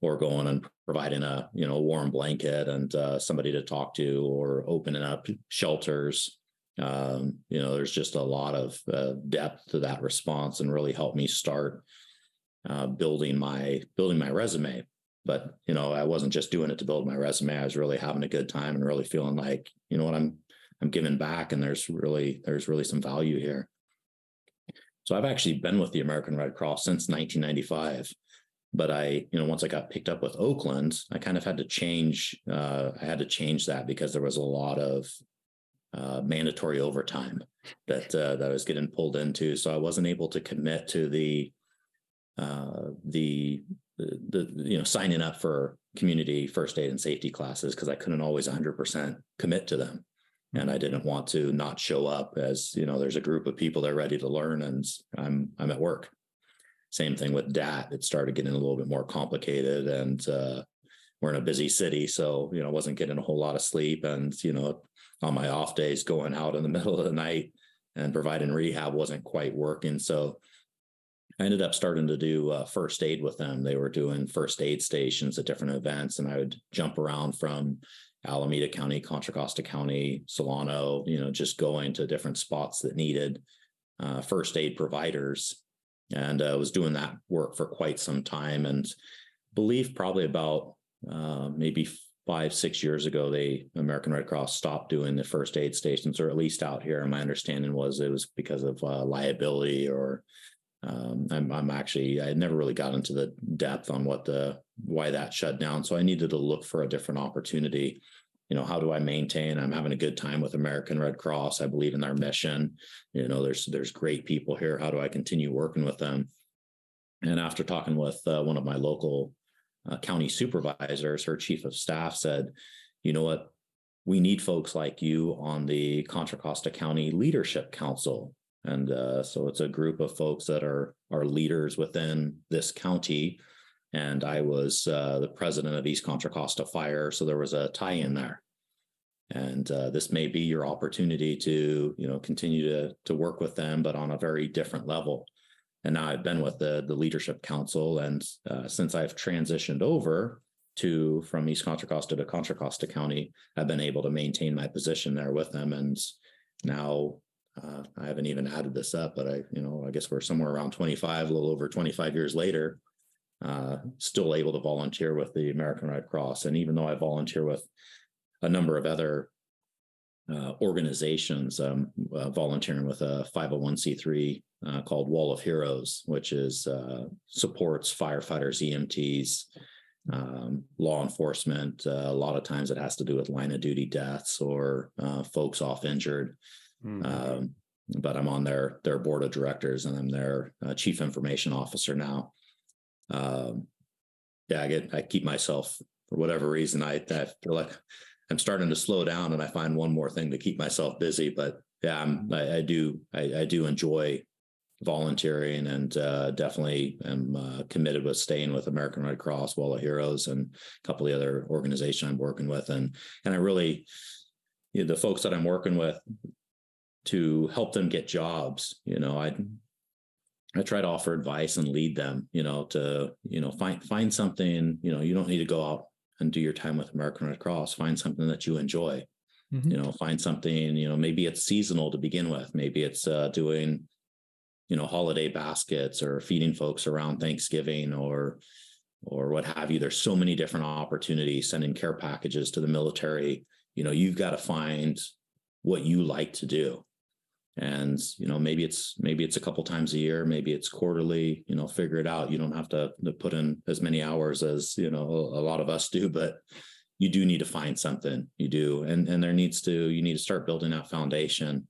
Speaker 2: or going and providing a you know warm blanket and uh, somebody to talk to, or opening up shelters. Um, you know, there's just a lot of uh, depth to that response, and really helped me start uh, building my building my resume. But you know, I wasn't just doing it to build my resume. I was really having a good time and really feeling like, you know what, I'm I'm giving back and there's really there's really some value here. So I've actually been with the American Red Cross since 1995. But I, you know, once I got picked up with Oakland, I kind of had to change. Uh, I had to change that because there was a lot of uh, mandatory overtime that uh, that I was getting pulled into. So I wasn't able to commit to the uh, the the, you know signing up for community first aid and safety classes because I couldn't always 100% commit to them and I didn't want to not show up as you know there's a group of people that are ready to learn and I'm I'm at work. Same thing with DAT. It started getting a little bit more complicated and uh, we're in a busy city, so you know wasn't getting a whole lot of sleep and you know on my off days going out in the *laughs* middle of the night and providing rehab wasn't quite working. So I ended up starting to do uh, first aid with them. They were doing first aid stations at different events, and I would jump around from Alameda County, Contra Costa County, Solano, you know, just going to different spots that needed uh, first aid providers. And I uh, was doing that work for quite some time and believe probably about uh, maybe five, six years ago, they American Red Cross stopped doing the first aid stations, or at least out here. My understanding was it was because of uh, liability, or um, I'm, I'm actually I never really got into the depth on what the why that shut down. So I needed to look for a different opportunity. You know, how do I maintain? I'm having a good time with American Red Cross. I believe in their mission. You know, there's there's great people here. How do I continue working with them? And after talking with uh, one of my local uh, county supervisors, her chief of staff said, you know what? We need folks like you on the Contra Costa County Leadership Council. And uh, so it's a group of folks that are, are leaders within this county. And I was uh, the president of East Contra Costa Fire. So there was a tie in there. And uh, this may be your opportunity to, you know, continue to, to work with them, but on a very different level and now I've been with the the leadership council, and uh, since I've transitioned over to from East Contra Costa to Contra Costa County, I've been able to maintain my position there with them, and now uh, I haven't even added this up, but I you know I guess we're somewhere around 25, a little over 25 years later, uh, still able to volunteer with the American Red Cross, and even though I volunteer with a number of other uh, organizations, um, uh, volunteering with a 501c3 uh, called Wall of Heroes, which is uh, supports firefighters, EMTs, um, law enforcement. Uh, a lot of times it has to do with line of duty deaths or uh, folks off injured. Mm-hmm. Um, but I'm on their their board of directors and I'm their uh, chief information officer now. Um, yeah, I get I keep myself for whatever reason I, I feel like I'm starting to slow down and I find one more thing to keep myself busy. But yeah, I'm, I, I do I, I do enjoy volunteering and uh, definitely am uh, committed with staying with American Red Cross, Wall of Heroes, and a couple of the other organizations I'm working with. And and I really, you know, the folks that I'm working with to help them get jobs. You know, I I try to offer advice and lead them. You know, to you know find find something. You know, you don't need to go out and do your time with American Red Cross. Find something that you enjoy. Mm-hmm. You know, find something. You know, maybe it's seasonal to begin with. Maybe it's uh, doing you know holiday baskets or feeding folks around thanksgiving or or what have you there's so many different opportunities sending care packages to the military you know you've got to find what you like to do and you know maybe it's maybe it's a couple times a year maybe it's quarterly you know figure it out. You don't have to, to put in as many hours as you know a lot of us do but you do need to find something. You do. And and there needs to you need to start building that foundation.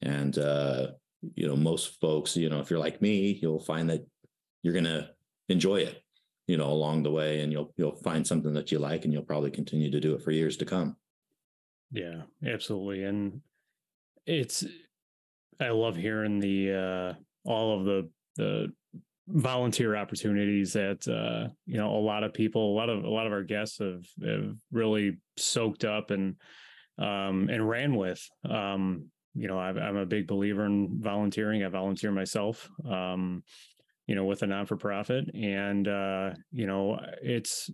Speaker 2: And uh you know most folks you know if you're like me you'll find that you're going to enjoy it you know along the way and you'll you'll find something that you like and you'll probably continue to do it for years to come.
Speaker 1: Yeah absolutely. And it's i love hearing the uh all of the the volunteer opportunities that uh you know a lot of people a lot of a lot of our guests have have really soaked up and um and ran with um you know, i am a big believer in volunteering. I volunteer myself, um, you know, with a non for profit, and uh, you know, it's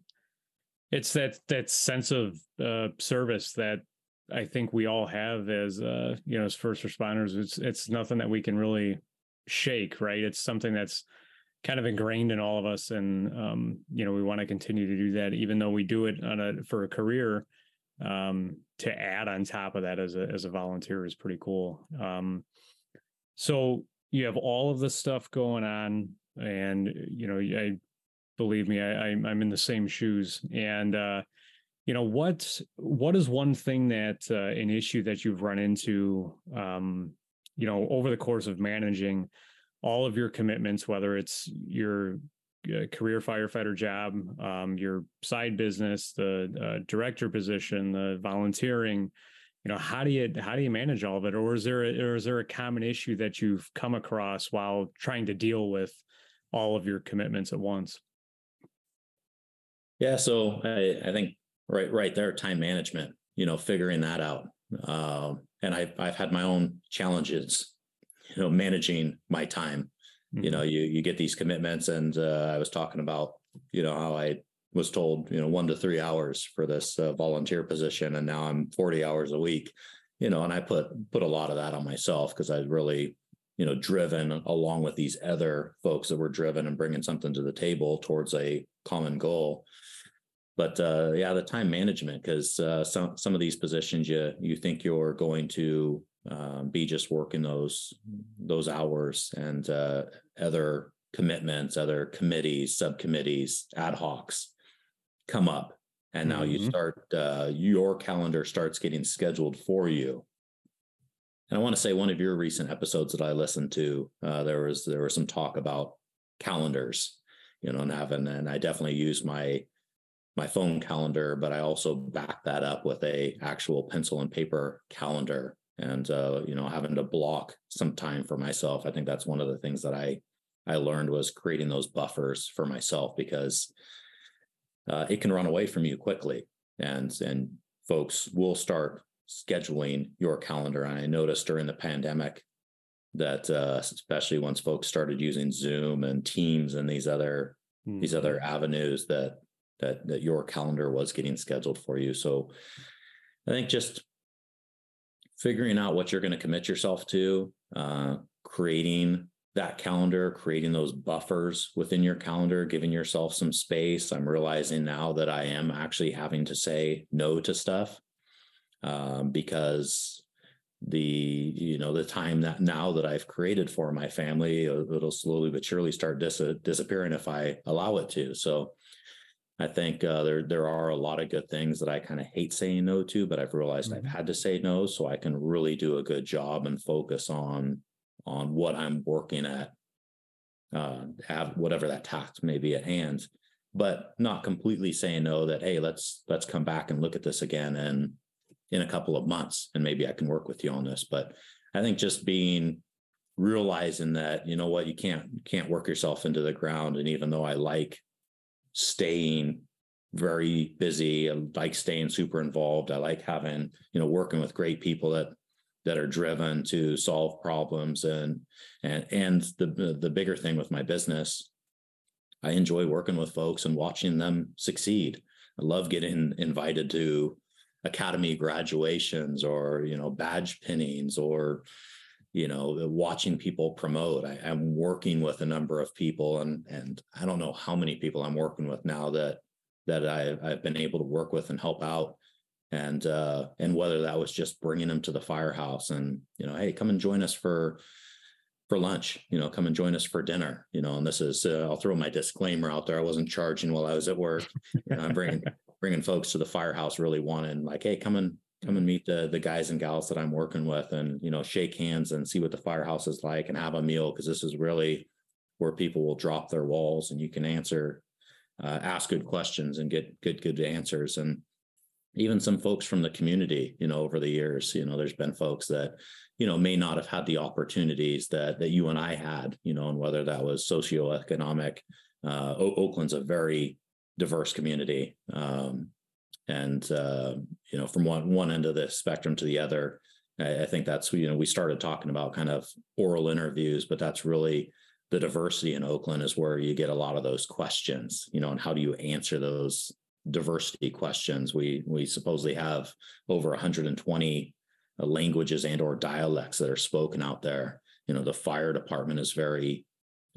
Speaker 1: it's that that sense of uh, service that I think we all have as uh, you know, as first responders. It's it's nothing that we can really shake, right? It's something that's kind of ingrained in all of us, and um, you know, we want to continue to do that, even though we do it on a for a career um, to add on top of that as a as a volunteer is pretty cool. Um, so you have all of this stuff going on, and you know, I believe me, I, I'm in the same shoes. And uh, you know, what what is one thing that uh, an issue that you've run into, um, you know, over the course of managing all of your commitments, whether it's your career firefighter job, um, your side business, the uh, director position, the volunteering. You know, how do you how do you manage all of it, or is there a, or is there a common issue that you've come across while trying to deal with all of your commitments at once?
Speaker 2: Yeah, so I, I think right right there, time management. You know, figuring that out, um, and I've I've had my own challenges. You know, managing my time Mm-hmm. You know, you you get these commitments, and uh, I was talking about you know how I was told you know one to three hours for this uh, volunteer position, and now I'm 40 hours a week. You know, and I put put a lot of that on myself because I really you know driven along with these other folks that were driven and bringing something to the table towards a common goal but uh, yeah, the time management because uh, some some of these positions you you think you're going to um, be just working those those hours and uh, other commitments, other committees, subcommittees, ad hocs come up, and now mm-hmm. you start uh, your calendar starts getting scheduled for you. And I want to say one of your recent episodes that I listened to, uh, there was there was some talk about calendars, you know, and having and I definitely use my my phone calendar, but I also back that up with a actual pencil and paper calendar and uh, you know having to block some time for myself. I think that's one of the things that i i learned was creating those buffers for myself because uh, it can run away from you quickly. And and folks will start scheduling your calendar. And i noticed during the pandemic that uh, especially once folks started using zoom and teams and these other mm-hmm. these other avenues that that that your calendar was getting scheduled for you so i think just figuring out what you're going to commit yourself to, uh, creating that calendar, creating those buffers within your calendar, giving yourself some space. I'm realizing now that I am actually having to say no to stuff um, because the you know the time that now that I've created for my family, it'll slowly but surely start dis- disappearing if I allow it to. So I think uh, there there are a lot of good things that I kind of hate saying no to, but I've realized mm-hmm. I've had to say no so I can really do a good job and focus on on what I'm working at, uh, have whatever that task may be at hand, but not completely saying no. That hey, let's let's come back and look at this again and in a couple of months, and maybe I can work with you on this. But I think just being realizing that you know what you can't you can't work yourself into the ground, and even though I like staying very busy. I like staying super involved. I like having, you know, working with great people that that are driven to solve problems and and and the the bigger thing with my business, I enjoy working with folks and watching them succeed. I love getting invited to academy graduations or you know badge pinnings or you know watching people promote. I, am working with a number of people and and i don't know how many people i'm working with now that that I, i've been able to work with and help out. And uh and whether that was just bringing them to the firehouse and you know hey come and join us for for lunch you know come and join us for dinner you know and this is uh, i'll throw my disclaimer out there. I wasn't charging while i was at work. You know, i'm bringing *laughs* bringing folks to the firehouse really wanting like hey come and come and meet the the guys and gals that I'm working with and you know shake hands and see what the firehouse is like and have a meal because this is really where people will drop their walls and you can answer uh, ask good questions and get good good answers. And even some folks from the community you know over the years you know there's been folks that you know may not have had the opportunities that that you and I had you know and whether that was socioeconomic uh, o- Oakland's a very diverse community. Um, and uh, you know from one one end of the spectrum to the other I, I, think that's you know we started talking about kind of oral interviews but that's really the diversity in oakland is where you get a lot of those questions you know and how do you answer those diversity questions? We we supposedly have over 120 languages and or dialects that are spoken out there. You know the fire department is very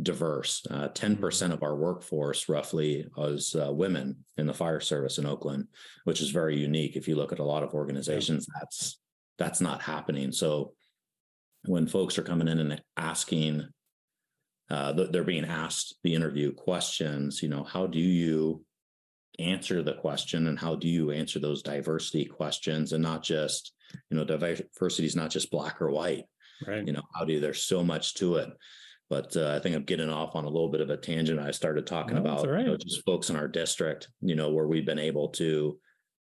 Speaker 2: diverse. Uh, 10% of our workforce, roughly, is uh, women in the fire service in Oakland, which is very unique. If you look at a lot of organizations, that's that's not happening. So when folks are coming in and asking, uh, they're being asked the interview questions. You know, how do you answer the question, and how do you answer those diversity questions, and not just you know diversity is not just black or white. Right. You know, how do you, there's so much to it but uh, I think I'm getting off on a little bit of a tangent. I started talking no, about right. you know, just folks in our district, you know, where we've been able to,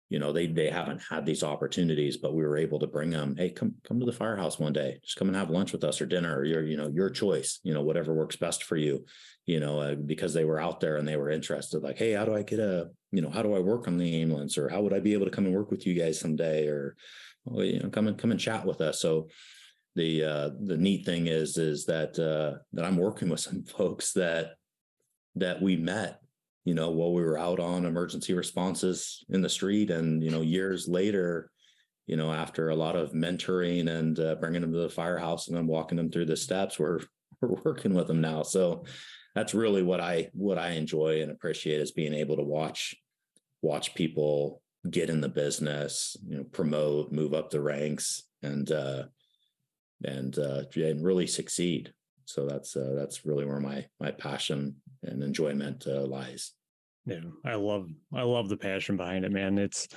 Speaker 2: you know, they they haven't had these opportunities, but we were able to bring them. Hey, come come to the firehouse one day. Just come and have lunch with us or dinner or your you know your choice. You know, whatever works best for you. You know, uh, because they were out there and they were interested. Like, hey, how do I get a you know how do I work on the ambulance or how would I be able to come and work with you guys someday or well, you know come and come and chat with us. So the uh, the neat thing is is that uh, that I'm working with some *laughs* folks that that we met, you know, while we were out on emergency responses in the street, and you know, years later, you know, after a lot of mentoring and uh, bringing them to the firehouse and then walking them through the steps, we're *laughs* we're working with them now. So that's really what I what I enjoy and appreciate is being able to watch watch people get in the business, you know, promote, move up the ranks, and uh, and uh, and really succeed. So that's uh, that's really where my my passion and enjoyment uh, lies.
Speaker 1: Yeah, I love I love the passion behind it, man. It's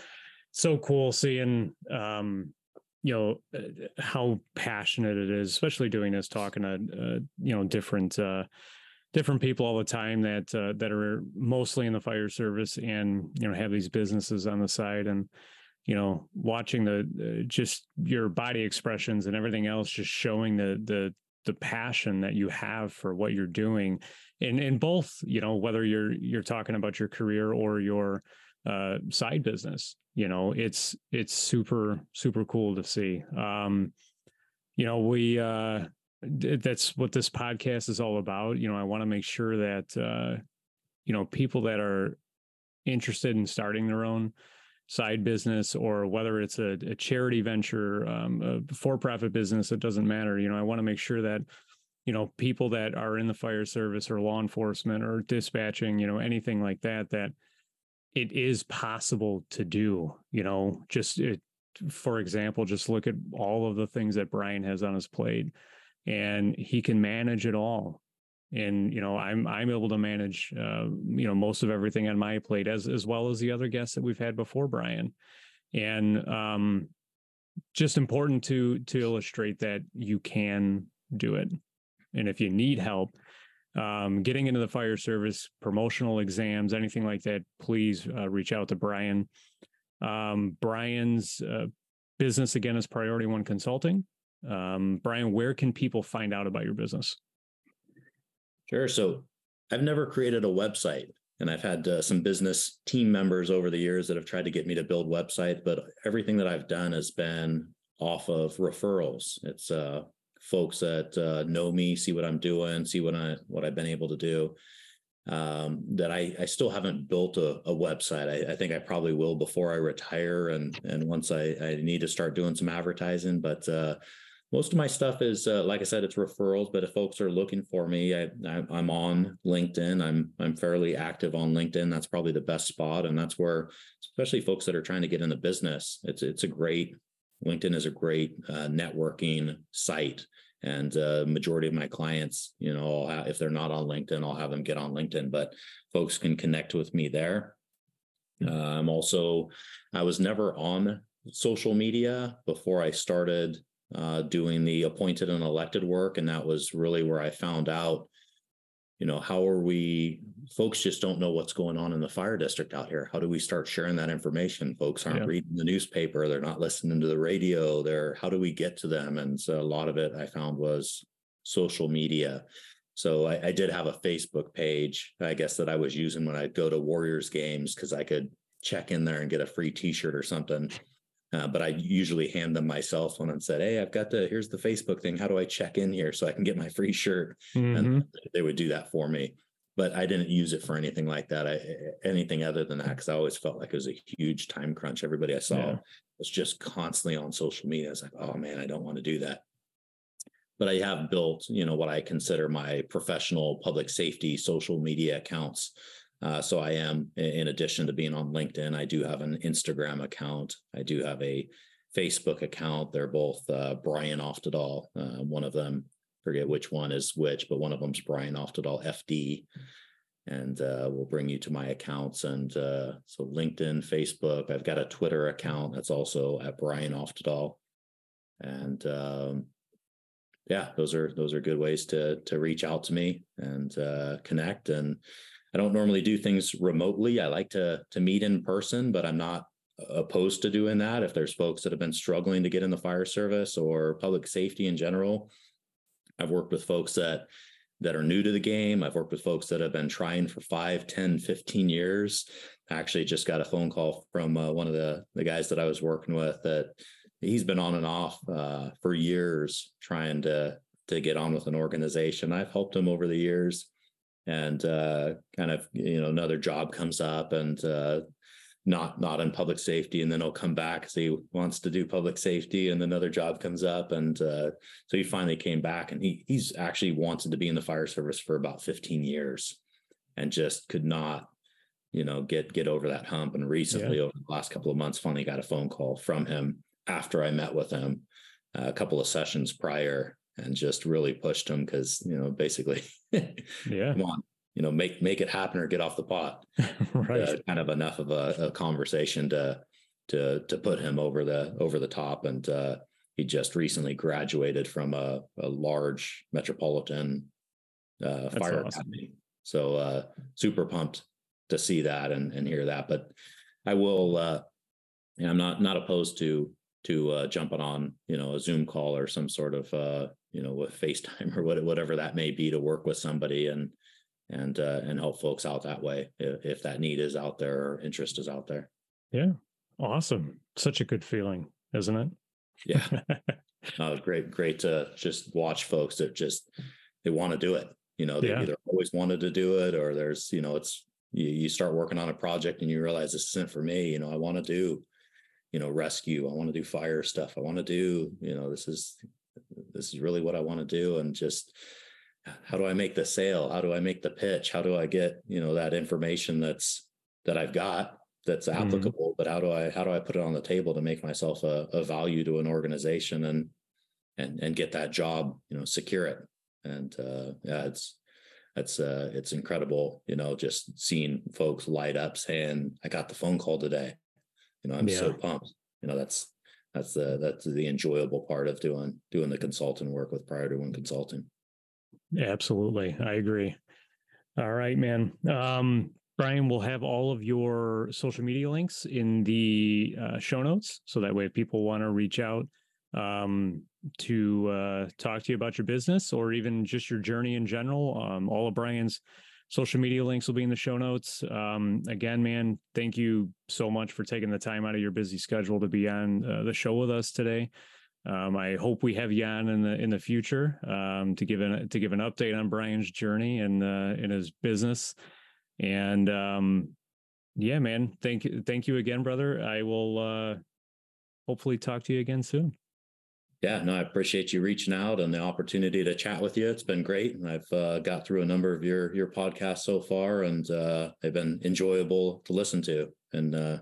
Speaker 1: so cool seeing um you know uh, how passionate it is especially doing this talking to uh, you know different uh different people all the time that uh, that are mostly in the fire service and you know have these businesses on the side and you know watching the uh, just your body expressions and everything else just showing the the the passion that you have for what you're doing. In in both you know whether you're you're talking about your career or your uh, side business you know it's it's super super cool to see. Um you know we uh that's what this podcast is all about. You know i want to make sure that uh you know people that are interested in starting their own side business or whether it's a, a charity venture um, a for-profit business it doesn't matter you know i want to make sure that you know people that are in the fire service or law enforcement or dispatching you know anything like that that it is possible to do you know just it, for example just look at all of the things that brian has on his plate and he can manage it all and you know i'm i'm able to manage uh, you know most of everything on my plate as as well as the other guests that we've had before brian and um just important to to illustrate that you can do it and if you need help um, getting into the fire service, promotional exams, anything like that, please uh, reach out to Brian. Um, Brian's uh, business again is Priority One Consulting. Um, Brian, where can people find out about your business?
Speaker 2: Sure. So I've never created a website, and I've had uh, some business team members over the years that have tried to get me to build website, but everything that I've done has been off of referrals. It's uh, folks that uh, know me, see what I'm doing, see what I what I've been able to do. Um, that I, I still haven't built a, a website. I, I, think I probably will before I retire and and once I, I need to start doing some advertising. But uh, most of my stuff is uh, like I said, it's referrals. But if folks are looking for me, I, I am on LinkedIn. I'm I'm fairly active on LinkedIn. That's probably the best spot, and that's where especially folks that are trying to get in the business. It's it's a great LinkedIn is a great uh, networking site and uh, majority of my clients you know have, if they're not on linkedin i'll have them get on linkedin but folks can connect with me there uh, i'm also i was never on social media before i started uh, doing the appointed and elected work and that was really where i found out you know how are we folks just don't know what's going on in the fire district out here. How do we start sharing that information? Folks aren't yeah. reading the newspaper they're not listening to the radio they're how do we get to them? And so a lot of it i found was social media. So I, I did have a facebook page i guess that i was using when i'd go to warriors games because i could check in there and get a free t-shirt or something uh, but I usually hand them my cell phone and said, "Hey, I've got the here's the Facebook thing. How do I check in here so I can get my *laughs* free shirt?" Mm-hmm. And they would do that for me. But I didn't use it for anything like that. I, anything other than that, because I always felt like it was a huge time crunch. Everybody I saw yeah. was just constantly on social media. I was like, "Oh man, I don't want to do that." But I have built, you know, what I consider my professional public safety social media accounts uh, so I am, in addition to being on LinkedIn, I do have an Instagram account. I do have a Facebook account. They're both uh, Brian Oftedal. Uh, one of them, forget which one is which, but one of them's Brian Oftedal FD. And uh, we'll bring you to my accounts. And uh, so LinkedIn, Facebook. I've got a Twitter account that's also at Brian Oftedal. And um, yeah, those are those are good ways to to reach out to me and uh, connect and I don't normally do things remotely. I like to to meet in person, but I'm not opposed to doing that if there's folks that have been struggling to get in the fire service or public safety in general. I've worked with folks that that are new to the game. I've worked with folks that have been trying for 5, 10, 15 years. I actually just got a phone call from uh, one of the the guys that I was working with that he's been on and off uh, for years trying to to get on with an organization. I've helped him over the years and uh, kind of you know another job comes up and uh, not not in public safety and then he'll come back because he wants to do public safety and another job comes up and uh, so he finally came back and he he's actually wanted to be in the fire service for about 15 years and just could not you know, get get over that hump. And recently, yeah. over the last couple of months, finally got a phone call from him after I met with him uh, a couple of sessions prior, and just really pushed him because you know, basically,
Speaker 1: yeah, *laughs*
Speaker 2: come on, you know, make make it happen or get off the pot. *laughs*
Speaker 1: right.
Speaker 2: Uh, kind of enough of a, a, conversation to to to put him over the over the top, and uh, he just recently graduated from a, a large metropolitan uh, fire awesome. academy. So uh, super pumped to see that and, and hear that. But I will, uh, I'm not not opposed to to uh, jumping on you know a Zoom call or some sort of uh, you know a FaceTime or whatever that may be to work with somebody and and uh, and help folks out that way if, if that need is out there or interest is out there.
Speaker 1: Yeah, awesome. Such a good feeling, isn't it?
Speaker 2: Yeah. *laughs* oh, great, great to just watch folks that just they want to do it. You know, they yeah. either always wanted to do it or there's, you know, it's you, you start working on a project and you realize this isn't for me. You know, I want to do, you know, rescue. I want to do fire stuff. I want to do, you know, this is this is really what I want to do. And just how do I make the sale? How do I make the pitch? How do I get, you know, that information that's that I've got that's mm-hmm. applicable, mm-hmm. but how do I how do I put it on the table to make myself a, a value to an organization and and and get that job, you know, secure it. And uh yeah, it's it's uh it's incredible, you know, just seeing folks light up saying, I got the phone call today. You know, I'm yeah. so pumped. You know, that's that's the that's the enjoyable part of doing doing the consultant work with Priority One Consulting.
Speaker 1: Absolutely. I agree. All right, man. Um, Brian will have all of your social media links in the uh, show notes. So that way, if people want to reach out um, to uh, talk to you about your business or even just your journey in general, um, all of Brian's social media links will be in the show notes. Um, again, man, thank you so much for taking the time out of your busy schedule to be on uh, the show with us today. Um, I hope we have you on in the in the future um, to give an to give an update on Brian's journey and uh, in his business. And um, yeah, man, thank you, thank you again, brother. I will uh, hopefully talk to you again soon.
Speaker 2: Yeah, no, I appreciate you reaching out and the opportunity to chat with you. It's been great, and I've uh, got through a number of your your podcasts so far, and uh, they've been enjoyable to listen to. And uh,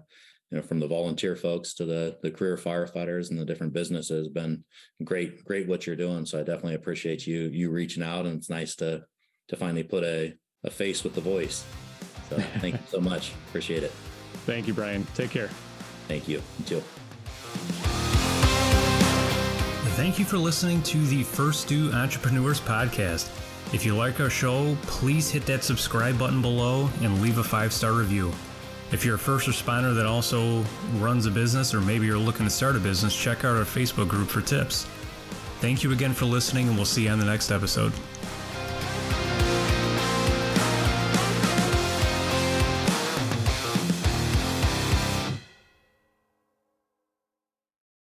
Speaker 2: you know, from the volunteer folks to the the career firefighters and the different businesses, been great, great what you're doing. So I definitely appreciate you you reaching out, and it's nice to to finally put a a face with the voice. So thank you so *laughs* much. Appreciate it.
Speaker 1: Thank you, Brian. Take care.
Speaker 2: Thank you. You too.
Speaker 1: Thank you for listening to the First Due Entrepreneurs podcast. If you like our show, please hit that subscribe button below and leave a five star review. If you're a first responder that also runs a business or maybe you're looking to start a business, check out our Facebook group for tips. Thank you again for listening, and we'll see you on the next episode.